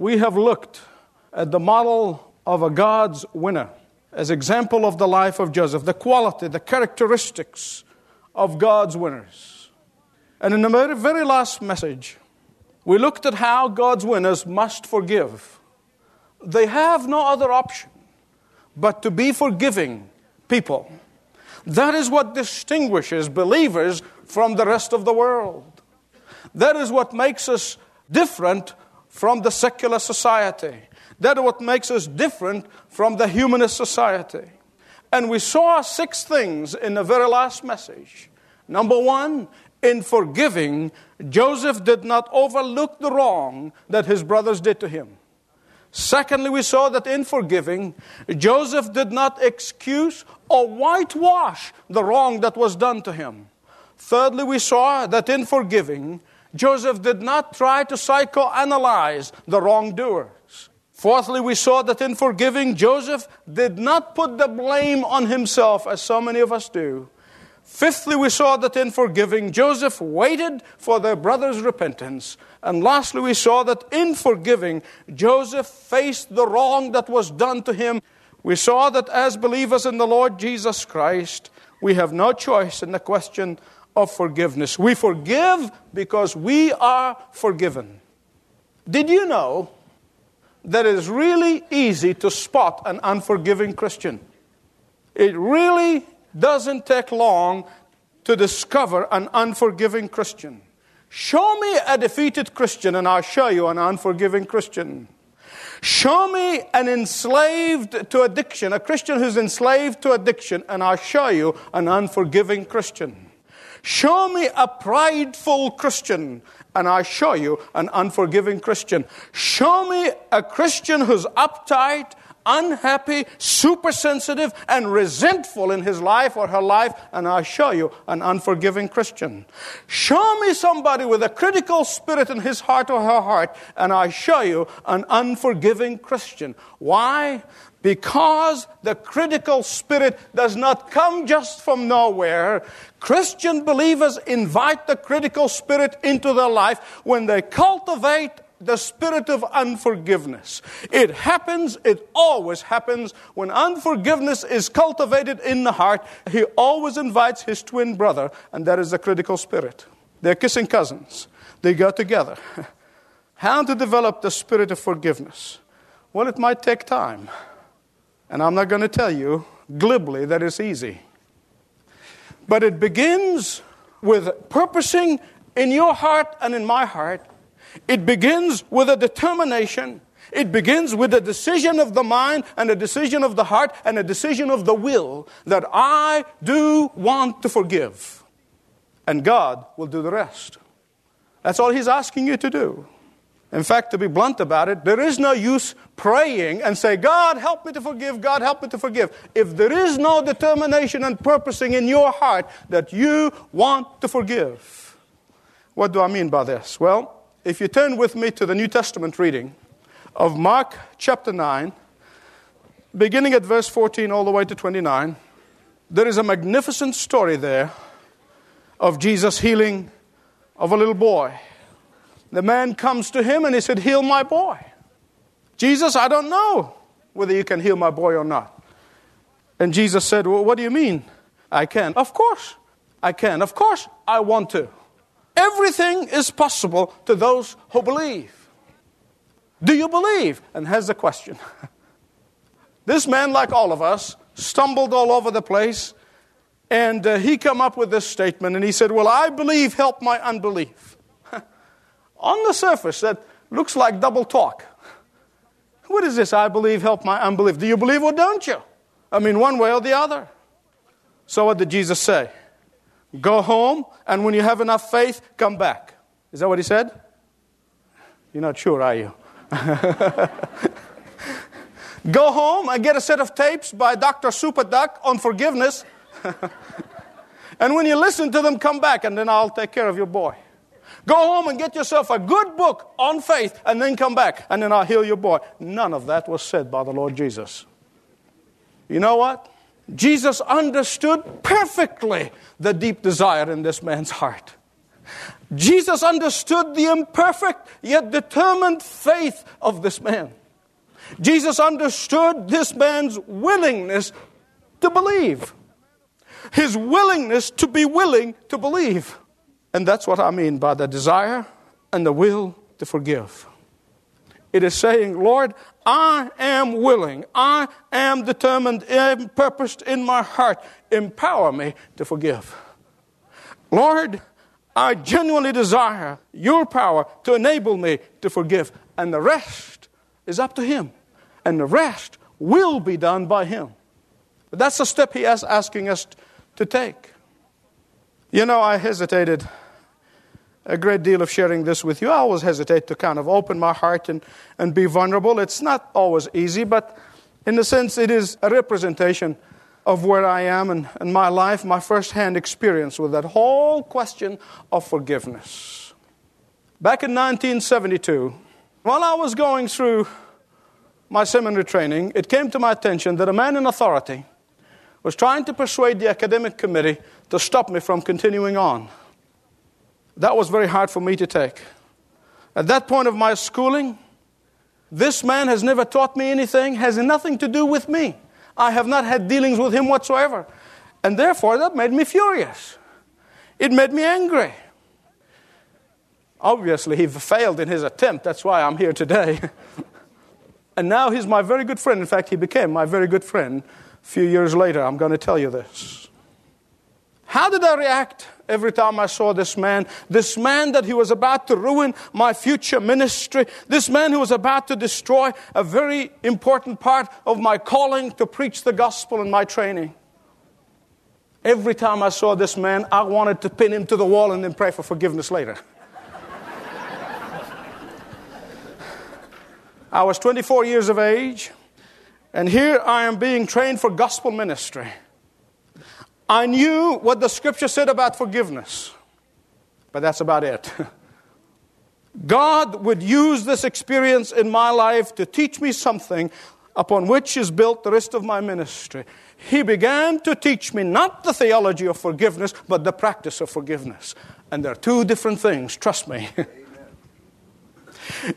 we have looked at the model of a God's winner as example of the life of Joseph, the quality, the characteristics of God's winners. And in the very, very last message, we looked at how God's winners must forgive. They have no other option but to be forgiving people. That is what distinguishes believers from the rest of the world. That is what makes us different from the secular society. That is what makes us different from the humanist society. And we saw six things in the very last message. Number one, in forgiving, Joseph did not overlook the wrong that his brothers did to him. Secondly, we saw that in forgiving, Joseph did not excuse or whitewash the wrong that was done to him. Thirdly, we saw that in forgiving, Joseph did not try to psychoanalyze the wrongdoers. Fourthly, we saw that in forgiving, Joseph did not put the blame on himself, as so many of us do. Fifthly, we saw that in forgiving, Joseph waited for their brother's repentance. And lastly, we saw that in forgiving, Joseph faced the wrong that was done to him. We saw that as believers in the Lord Jesus Christ, we have no choice in the question of forgiveness. We forgive because we are forgiven. Did you know that it is really easy to spot an unforgiving Christian? It really doesn't take long to discover an unforgiving Christian. Show me a defeated Christian, and I'll show you an unforgiving Christian. Show me an enslaved to addiction, a Christian who's enslaved to addiction, and I'll show you an unforgiving Christian. Show me a prideful Christian, and I show you an unforgiving Christian. Show me a Christian who's uptight, unhappy, super sensitive, and resentful in his life or her life, and I show you an unforgiving Christian. Show me somebody with a critical spirit in his heart or her heart, and I show you an unforgiving Christian. Why? Because the critical spirit does not come just from nowhere. Christian believers invite the critical spirit into their life when they cultivate the spirit of unforgiveness. It happens, it always happens. When unforgiveness is cultivated in the heart, he always invites his twin brother, and that is the critical spirit. They're kissing cousins, they go together. How to develop the spirit of forgiveness? Well, it might take time. And I'm not going to tell you glibly that it's easy. But it begins with purposing in your heart and in my heart. It begins with a determination. It begins with a decision of the mind and a decision of the heart and a decision of the will that I do want to forgive. And God will do the rest. That's all He's asking you to do. In fact, to be blunt about it, there is no use praying and say, God, help me to forgive, God, help me to forgive. If there is no determination and purposing in your heart that you want to forgive. What do I mean by this? Well, if you turn with me to the New Testament reading of Mark chapter 9, beginning at verse 14 all the way to 29, there is a magnificent story there of Jesus healing of a little boy. The man comes to him and he said, Heal my boy. Jesus, I don't know whether you can heal my boy or not. And Jesus said, Well, what do you mean? I can. Of course, I can. Of course, I want to. Everything is possible to those who believe. Do you believe? And here's the question. this man, like all of us, stumbled all over the place, and uh, he come up with this statement, and he said, Well, I believe, help my unbelief on the surface that looks like double talk. What is this? I believe, help my unbelief. Do you believe or don't you? I mean, one way or the other. So, what did Jesus say? Go home, and when you have enough faith, come back. Is that what he said? You're not sure, are you? Go home and get a set of tapes by Dr. Super Duck on forgiveness. and when you listen to them, come back, and then I'll take care of your boy. Go home and get yourself a good book on faith and then come back and then I'll heal your boy. None of that was said by the Lord Jesus. You know what? Jesus understood perfectly the deep desire in this man's heart. Jesus understood the imperfect yet determined faith of this man. Jesus understood this man's willingness to believe, his willingness to be willing to believe. And that's what I mean by the desire and the will to forgive. It is saying, Lord, I am willing, I am determined, I am purposed in my heart. Empower me to forgive. Lord, I genuinely desire your power to enable me to forgive. And the rest is up to Him. And the rest will be done by Him. But that's the step He is asking us to take. You know, I hesitated a great deal of sharing this with you. I always hesitate to kind of open my heart and, and be vulnerable. It's not always easy, but in a sense, it is a representation of where I am and, and my life, my first-hand experience with that whole question of forgiveness. Back in 1972, while I was going through my seminary training, it came to my attention that a man in authority was trying to persuade the academic committee to stop me from continuing on. That was very hard for me to take. At that point of my schooling, this man has never taught me anything, has nothing to do with me. I have not had dealings with him whatsoever. And therefore, that made me furious. It made me angry. Obviously, he failed in his attempt. That's why I'm here today. and now he's my very good friend. In fact, he became my very good friend a few years later. I'm going to tell you this. How did I react every time I saw this man? This man that he was about to ruin my future ministry. This man who was about to destroy a very important part of my calling to preach the gospel and my training. Every time I saw this man, I wanted to pin him to the wall and then pray for forgiveness later. I was 24 years of age, and here I am being trained for gospel ministry. I knew what the scripture said about forgiveness, but that's about it. God would use this experience in my life to teach me something upon which is built the rest of my ministry. He began to teach me not the theology of forgiveness, but the practice of forgiveness. And they're two different things, trust me.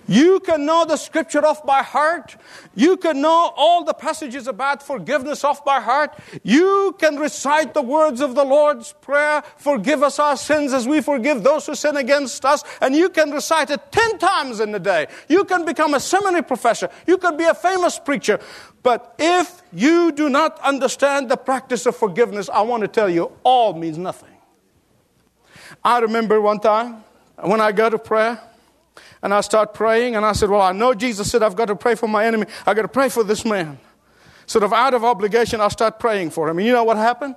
You can know the scripture off by heart. You can know all the passages about forgiveness off by heart. You can recite the words of the Lord's Prayer, forgive us our sins as we forgive those who sin against us. And you can recite it 10 times in a day. You can become a seminary professor. You can be a famous preacher. But if you do not understand the practice of forgiveness, I want to tell you, all means nothing. I remember one time when I go to prayer, and I start praying, and I said, Well, I know Jesus said I've got to pray for my enemy. I've got to pray for this man. Sort of out of obligation, I start praying for him. And you know what happened?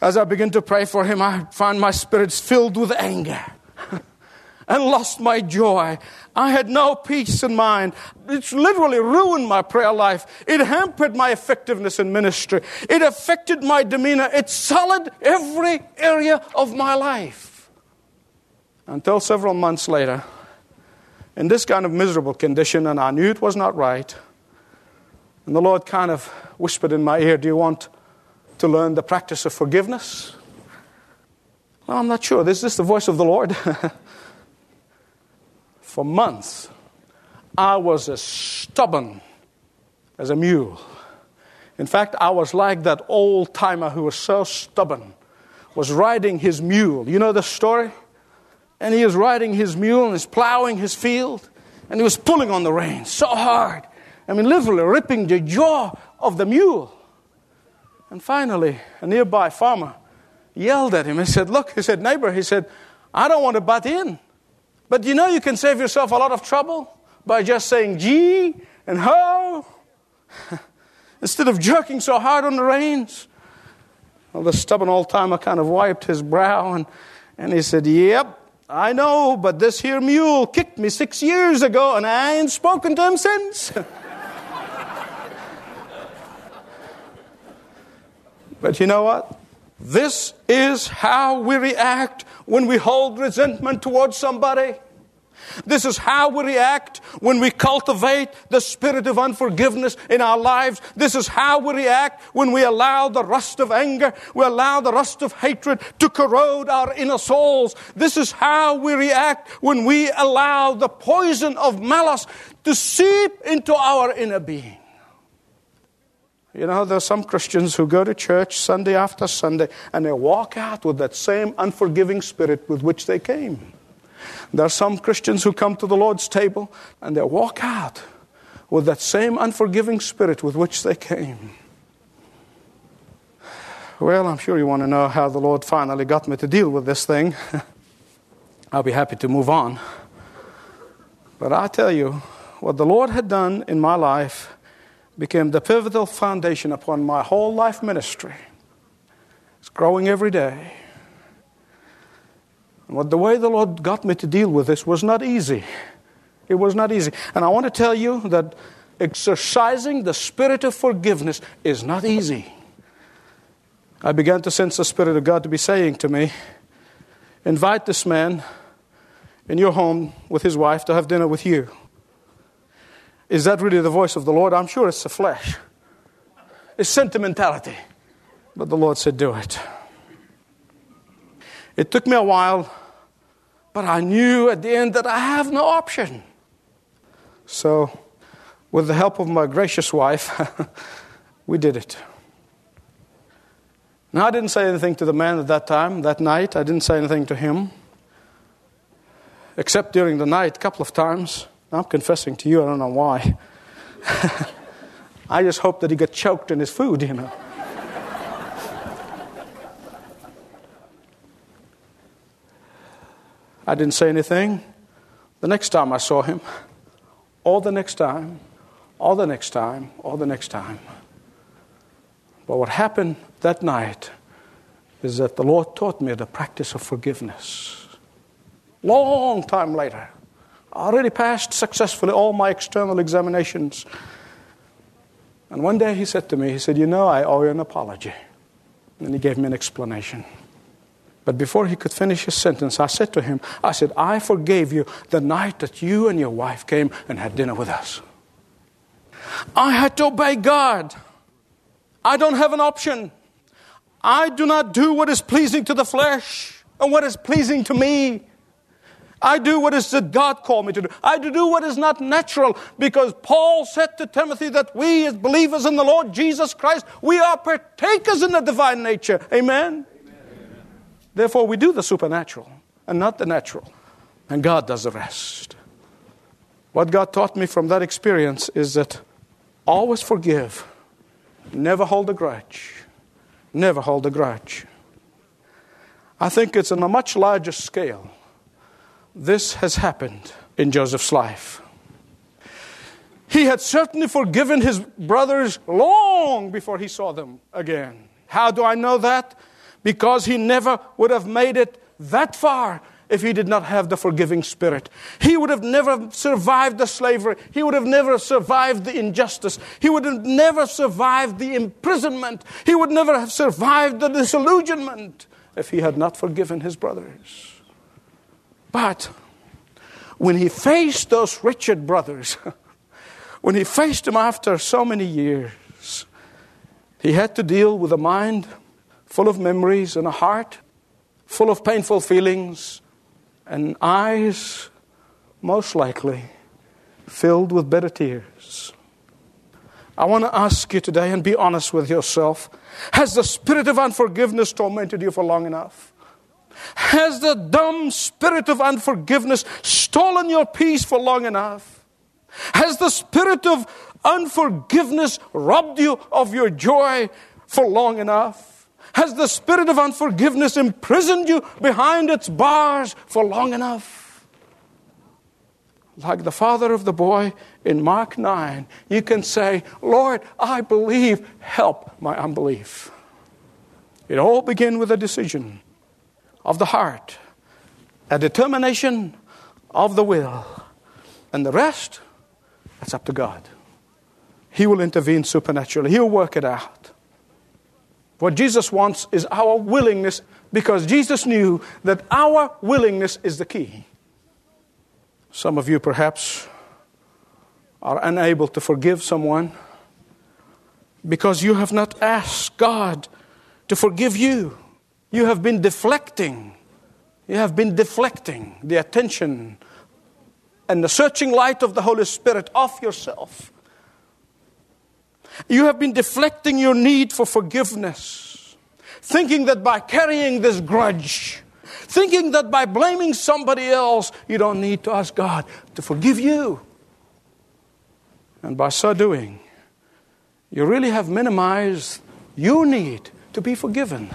As I begin to pray for him, I find my spirits filled with anger and lost my joy. I had no peace in mind. It's literally ruined my prayer life. It hampered my effectiveness in ministry. It affected my demeanor. It sullied every area of my life. Until several months later, in this kind of miserable condition, and I knew it was not right. And the Lord kind of whispered in my ear, Do you want to learn the practice of forgiveness? Well, I'm not sure. Is this the voice of the Lord? For months, I was as stubborn as a mule. In fact, I was like that old timer who was so stubborn, was riding his mule. You know the story? And he was riding his mule and he's plowing his field and he was pulling on the reins so hard. I mean, literally ripping the jaw of the mule. And finally, a nearby farmer yelled at him and said, Look, he said, neighbor, he said, I don't want to butt in. But you know you can save yourself a lot of trouble by just saying gee and ho instead of jerking so hard on the reins. Well, the stubborn old timer kind of wiped his brow and, and he said, Yep, I know, but this here mule kicked me six years ago and I ain't spoken to him since. but you know what? This is how we react when we hold resentment towards somebody. This is how we react when we cultivate the spirit of unforgiveness in our lives. This is how we react when we allow the rust of anger, we allow the rust of hatred to corrode our inner souls. This is how we react when we allow the poison of malice to seep into our inner being. You know, there are some Christians who go to church Sunday after Sunday and they walk out with that same unforgiving spirit with which they came. There are some Christians who come to the Lord's table and they walk out with that same unforgiving spirit with which they came. Well, I'm sure you want to know how the Lord finally got me to deal with this thing. I'll be happy to move on. But I tell you, what the Lord had done in my life became the pivotal foundation upon my whole life ministry. It's growing every day. But the way the Lord got me to deal with this was not easy. It was not easy. And I want to tell you that exercising the spirit of forgiveness is not easy. I began to sense the Spirit of God to be saying to me, Invite this man in your home with his wife to have dinner with you. Is that really the voice of the Lord? I'm sure it's the flesh, it's sentimentality. But the Lord said, Do it. It took me a while, but I knew at the end that I have no option. So, with the help of my gracious wife, we did it. Now, I didn't say anything to the man at that time, that night. I didn't say anything to him, except during the night, a couple of times. I'm confessing to you, I don't know why. I just hope that he got choked in his food, you know. I didn't say anything. The next time I saw him, all the next time, all the next time, all the next time. But what happened that night is that the Lord taught me the practice of forgiveness. Long time later, I already passed successfully all my external examinations. And one day he said to me, he said, You know, I owe you an apology. And he gave me an explanation. But before he could finish his sentence, I said to him, I said, I forgave you the night that you and your wife came and had dinner with us. I had to obey God. I don't have an option. I do not do what is pleasing to the flesh and what is pleasing to me. I do what is that God called me to do. I do what is not natural because Paul said to Timothy that we as believers in the Lord Jesus Christ, we are partakers in the divine nature. Amen. Therefore, we do the supernatural and not the natural. And God does the rest. What God taught me from that experience is that always forgive, never hold a grudge. Never hold a grudge. I think it's on a much larger scale. This has happened in Joseph's life. He had certainly forgiven his brothers long before he saw them again. How do I know that? Because he never would have made it that far if he did not have the forgiving spirit. He would have never survived the slavery. He would have never survived the injustice. He would have never survived the imprisonment. He would never have survived the disillusionment if he had not forgiven his brothers. But when he faced those wretched brothers, when he faced them after so many years, he had to deal with a mind full of memories and a heart full of painful feelings and eyes, most likely, filled with bitter tears. I want to ask you today and be honest with yourself. Has the spirit of unforgiveness tormented you for long enough? Has the dumb spirit of unforgiveness stolen your peace for long enough? Has the spirit of unforgiveness robbed you of your joy for long enough? Has the spirit of unforgiveness imprisoned you behind its bars for long enough? Like the father of the boy in Mark 9, you can say, Lord, I believe, help my unbelief. It all began with a decision of the heart, a determination of the will, and the rest, that's up to God. He will intervene supernaturally, He'll work it out. What Jesus wants is our willingness because Jesus knew that our willingness is the key. Some of you perhaps are unable to forgive someone because you have not asked God to forgive you. You have been deflecting. You have been deflecting the attention and the searching light of the Holy Spirit off yourself. You have been deflecting your need for forgiveness, thinking that by carrying this grudge, thinking that by blaming somebody else, you don't need to ask God to forgive you. And by so doing, you really have minimized your need to be forgiven.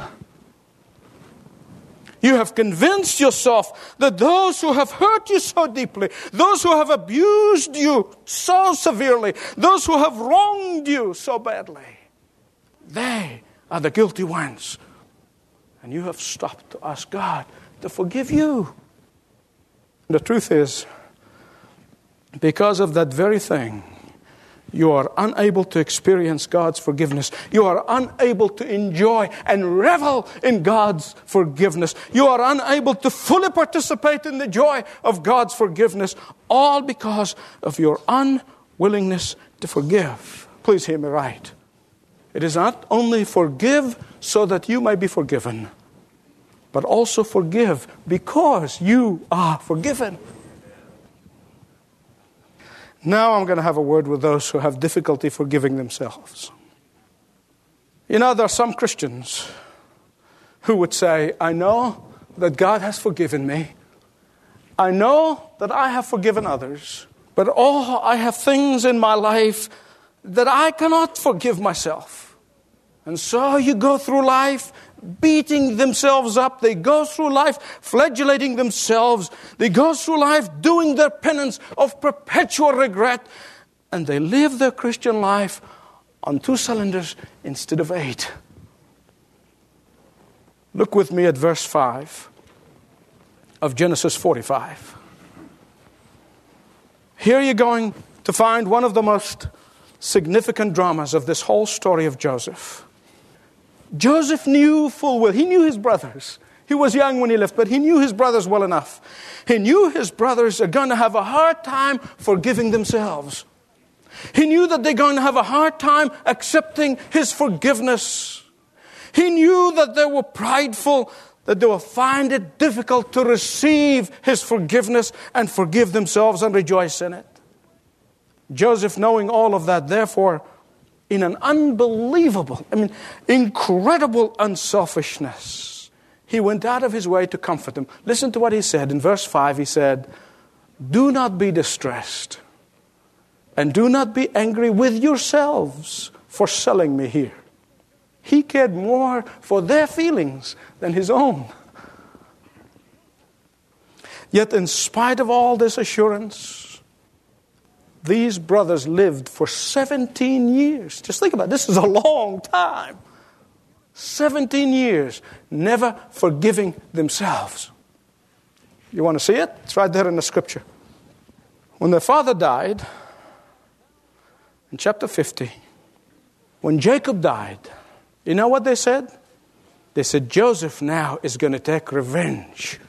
You have convinced yourself that those who have hurt you so deeply, those who have abused you so severely, those who have wronged you so badly, they are the guilty ones. And you have stopped to ask God to forgive you. The truth is, because of that very thing, you are unable to experience God's forgiveness. You are unable to enjoy and revel in God's forgiveness. You are unable to fully participate in the joy of God's forgiveness, all because of your unwillingness to forgive. Please hear me right. It is not only forgive so that you may be forgiven, but also forgive because you are forgiven. Now I'm going to have a word with those who have difficulty forgiving themselves. You know, there are some Christians who would say, I know that God has forgiven me. I know that I have forgiven others. But oh, I have things in my life that I cannot forgive myself. And so you go through life beating themselves up. They go through life flagellating themselves. They go through life doing their penance of perpetual regret. And they live their Christian life on two cylinders instead of eight. Look with me at verse 5 of Genesis 45. Here you're going to find one of the most significant dramas of this whole story of Joseph. Joseph knew full well, he knew his brothers. He was young when he left, but he knew his brothers well enough. He knew his brothers are going to have a hard time forgiving themselves. He knew that they're going to have a hard time accepting his forgiveness. He knew that they were prideful, that they will find it difficult to receive his forgiveness and forgive themselves and rejoice in it. Joseph, knowing all of that, therefore, in an unbelievable, I mean, incredible unselfishness. He went out of his way to comfort them. Listen to what he said. In verse 5, he said, Do not be distressed, and do not be angry with yourselves for selling me here. He cared more for their feelings than his own. Yet, in spite of all this assurance, these brothers lived for 17 years. Just think about it. This is a long time. 17 years, never forgiving themselves. You want to see it? It's right there in the scripture. When their father died, in chapter 50, when Jacob died, you know what they said? They said, Joseph now is going to take revenge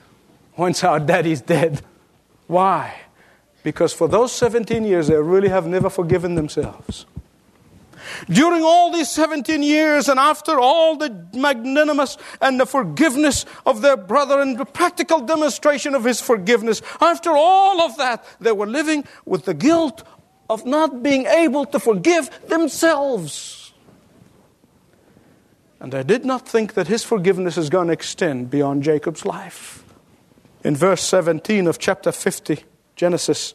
once our daddy's dead. Why? Because for those 17 years, they really have never forgiven themselves. During all these 17 years, and after all the magnanimous and the forgiveness of their brother and the practical demonstration of his forgiveness, after all of that, they were living with the guilt of not being able to forgive themselves. And they did not think that his forgiveness is going to extend beyond Jacob's life. In verse 17 of chapter 50, Genesis.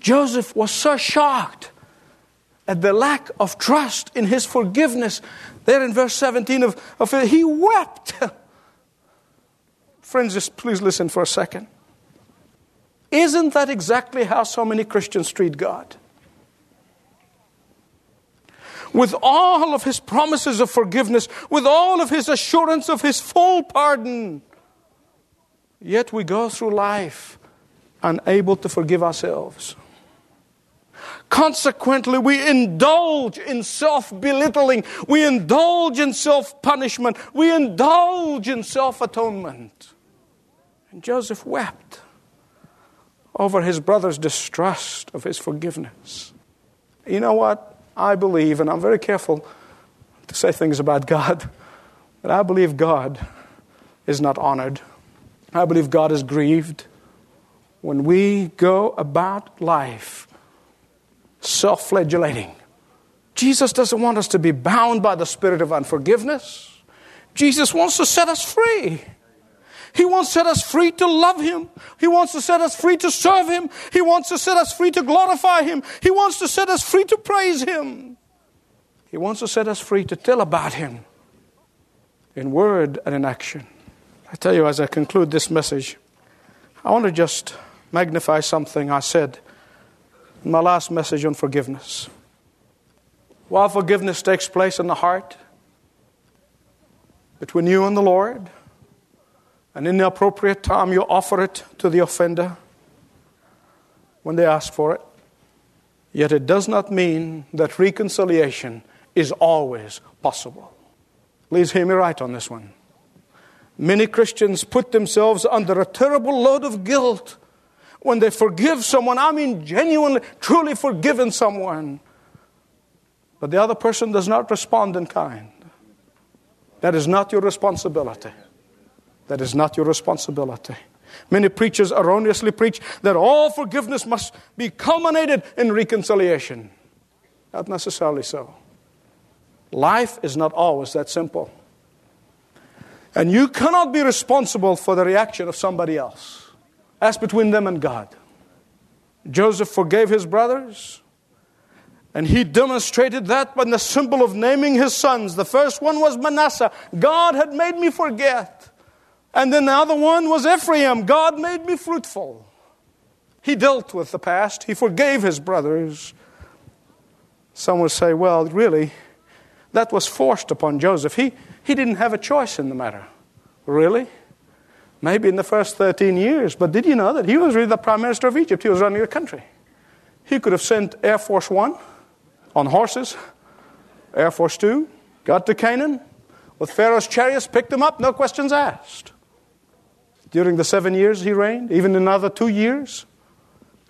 Joseph was so shocked at the lack of trust in his forgiveness. There in verse 17 of, of he wept. Friends, just please listen for a second. Isn't that exactly how so many Christians treat God? With all of his promises of forgiveness, with all of his assurance of his full pardon, yet we go through life unable to forgive ourselves. Consequently, we indulge in self belittling. We indulge in self punishment. We indulge in self atonement. And Joseph wept over his brother's distrust of his forgiveness. You know what? I believe, and I'm very careful to say things about God, but I believe God is not honored. I believe God is grieved when we go about life self flagellating. Jesus doesn't want us to be bound by the spirit of unforgiveness. Jesus wants to set us free. He wants to set us free to love Him. He wants to set us free to serve Him. He wants to set us free to glorify Him. He wants to set us free to praise Him. He wants to set us free to tell about Him in word and in action. I tell you, as I conclude this message, I want to just magnify something I said in my last message on forgiveness. While forgiveness takes place in the heart, between you and the Lord, and in the appropriate time you offer it to the offender when they ask for it. Yet it does not mean that reconciliation is always possible. Please hear me right on this one. Many Christians put themselves under a terrible load of guilt when they forgive someone. I mean, genuinely, truly forgiven someone. But the other person does not respond in kind. That is not your responsibility. That is not your responsibility. Many preachers erroneously preach that all forgiveness must be culminated in reconciliation. Not necessarily so. Life is not always that simple. And you cannot be responsible for the reaction of somebody else. That's between them and God. Joseph forgave his brothers, and he demonstrated that by the symbol of naming his sons. The first one was Manasseh. God had made me forget. And then the other one was Ephraim. God made me fruitful. He dealt with the past, he forgave his brothers. Some would say, well, really, that was forced upon Joseph. He, he didn't have a choice in the matter. Really? Maybe in the first 13 years. But did you know that he was really the prime minister of Egypt? He was running the country. He could have sent Air Force One on horses, Air Force Two, got to Canaan with Pharaoh's chariots, picked them up, no questions asked during the seven years he reigned, even another two years.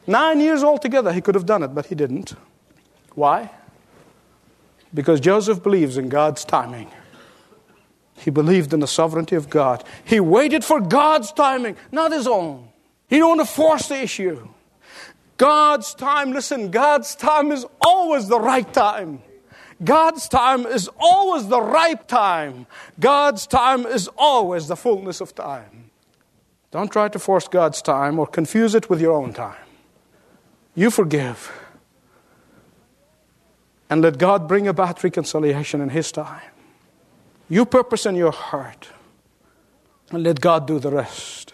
Nine years altogether, he could have done it, but he didn't. Why? Because Joseph believes in God's timing. He believed in the sovereignty of God. He waited for God's timing, not his own. He didn't want to force the issue. God's time, listen, God's time is always the right time. God's time is always the right time. God's time is always the fullness of time. Don't try to force God's time or confuse it with your own time. You forgive. And let God bring about reconciliation in His time. You purpose in your heart. And let God do the rest.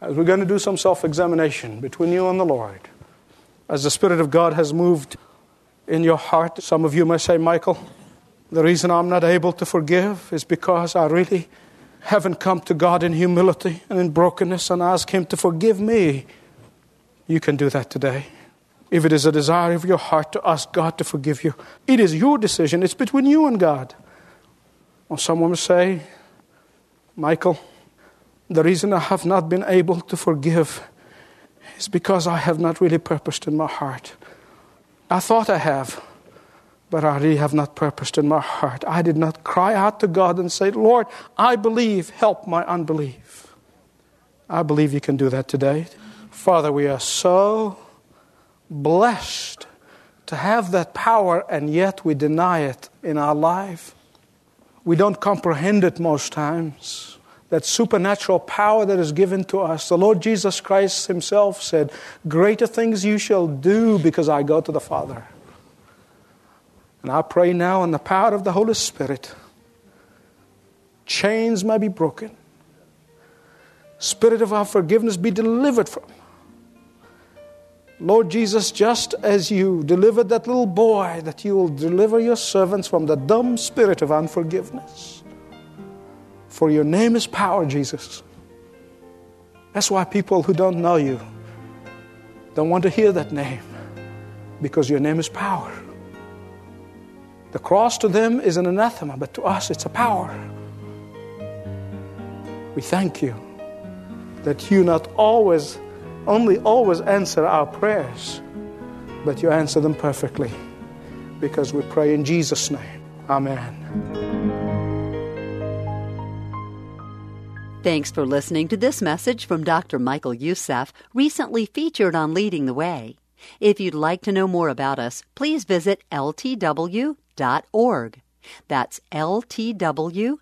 As we're going to do some self examination between you and the Lord, as the Spirit of God has moved in your heart, some of you may say, Michael, the reason I'm not able to forgive is because I really haven't come to God in humility and in brokenness and ask Him to forgive me, you can do that today. If it is a desire of your heart to ask God to forgive you, it is your decision. It's between you and God. Or someone will say, Michael, the reason I have not been able to forgive is because I have not really purposed in my heart. I thought I have but I really have not purposed in my heart. I did not cry out to God and say, Lord, I believe, help my unbelief. I believe you can do that today. Father, we are so blessed to have that power, and yet we deny it in our life. We don't comprehend it most times. That supernatural power that is given to us. The Lord Jesus Christ Himself said, Greater things you shall do because I go to the Father. And I pray now in the power of the Holy Spirit, chains may be broken, spirit of our forgiveness be delivered from. Lord Jesus, just as you delivered that little boy, that you will deliver your servants from the dumb spirit of unforgiveness. For your name is power, Jesus. That's why people who don't know you don't want to hear that name, because your name is power. The cross to them is an anathema, but to us it's a power. We thank you that you not always only always answer our prayers, but you answer them perfectly because we pray in Jesus' name. Amen. Thanks for listening to this message from Dr. Michael Youssef, recently featured on Leading the Way. If you'd like to know more about us, please visit ltw.org. That's ltw.org.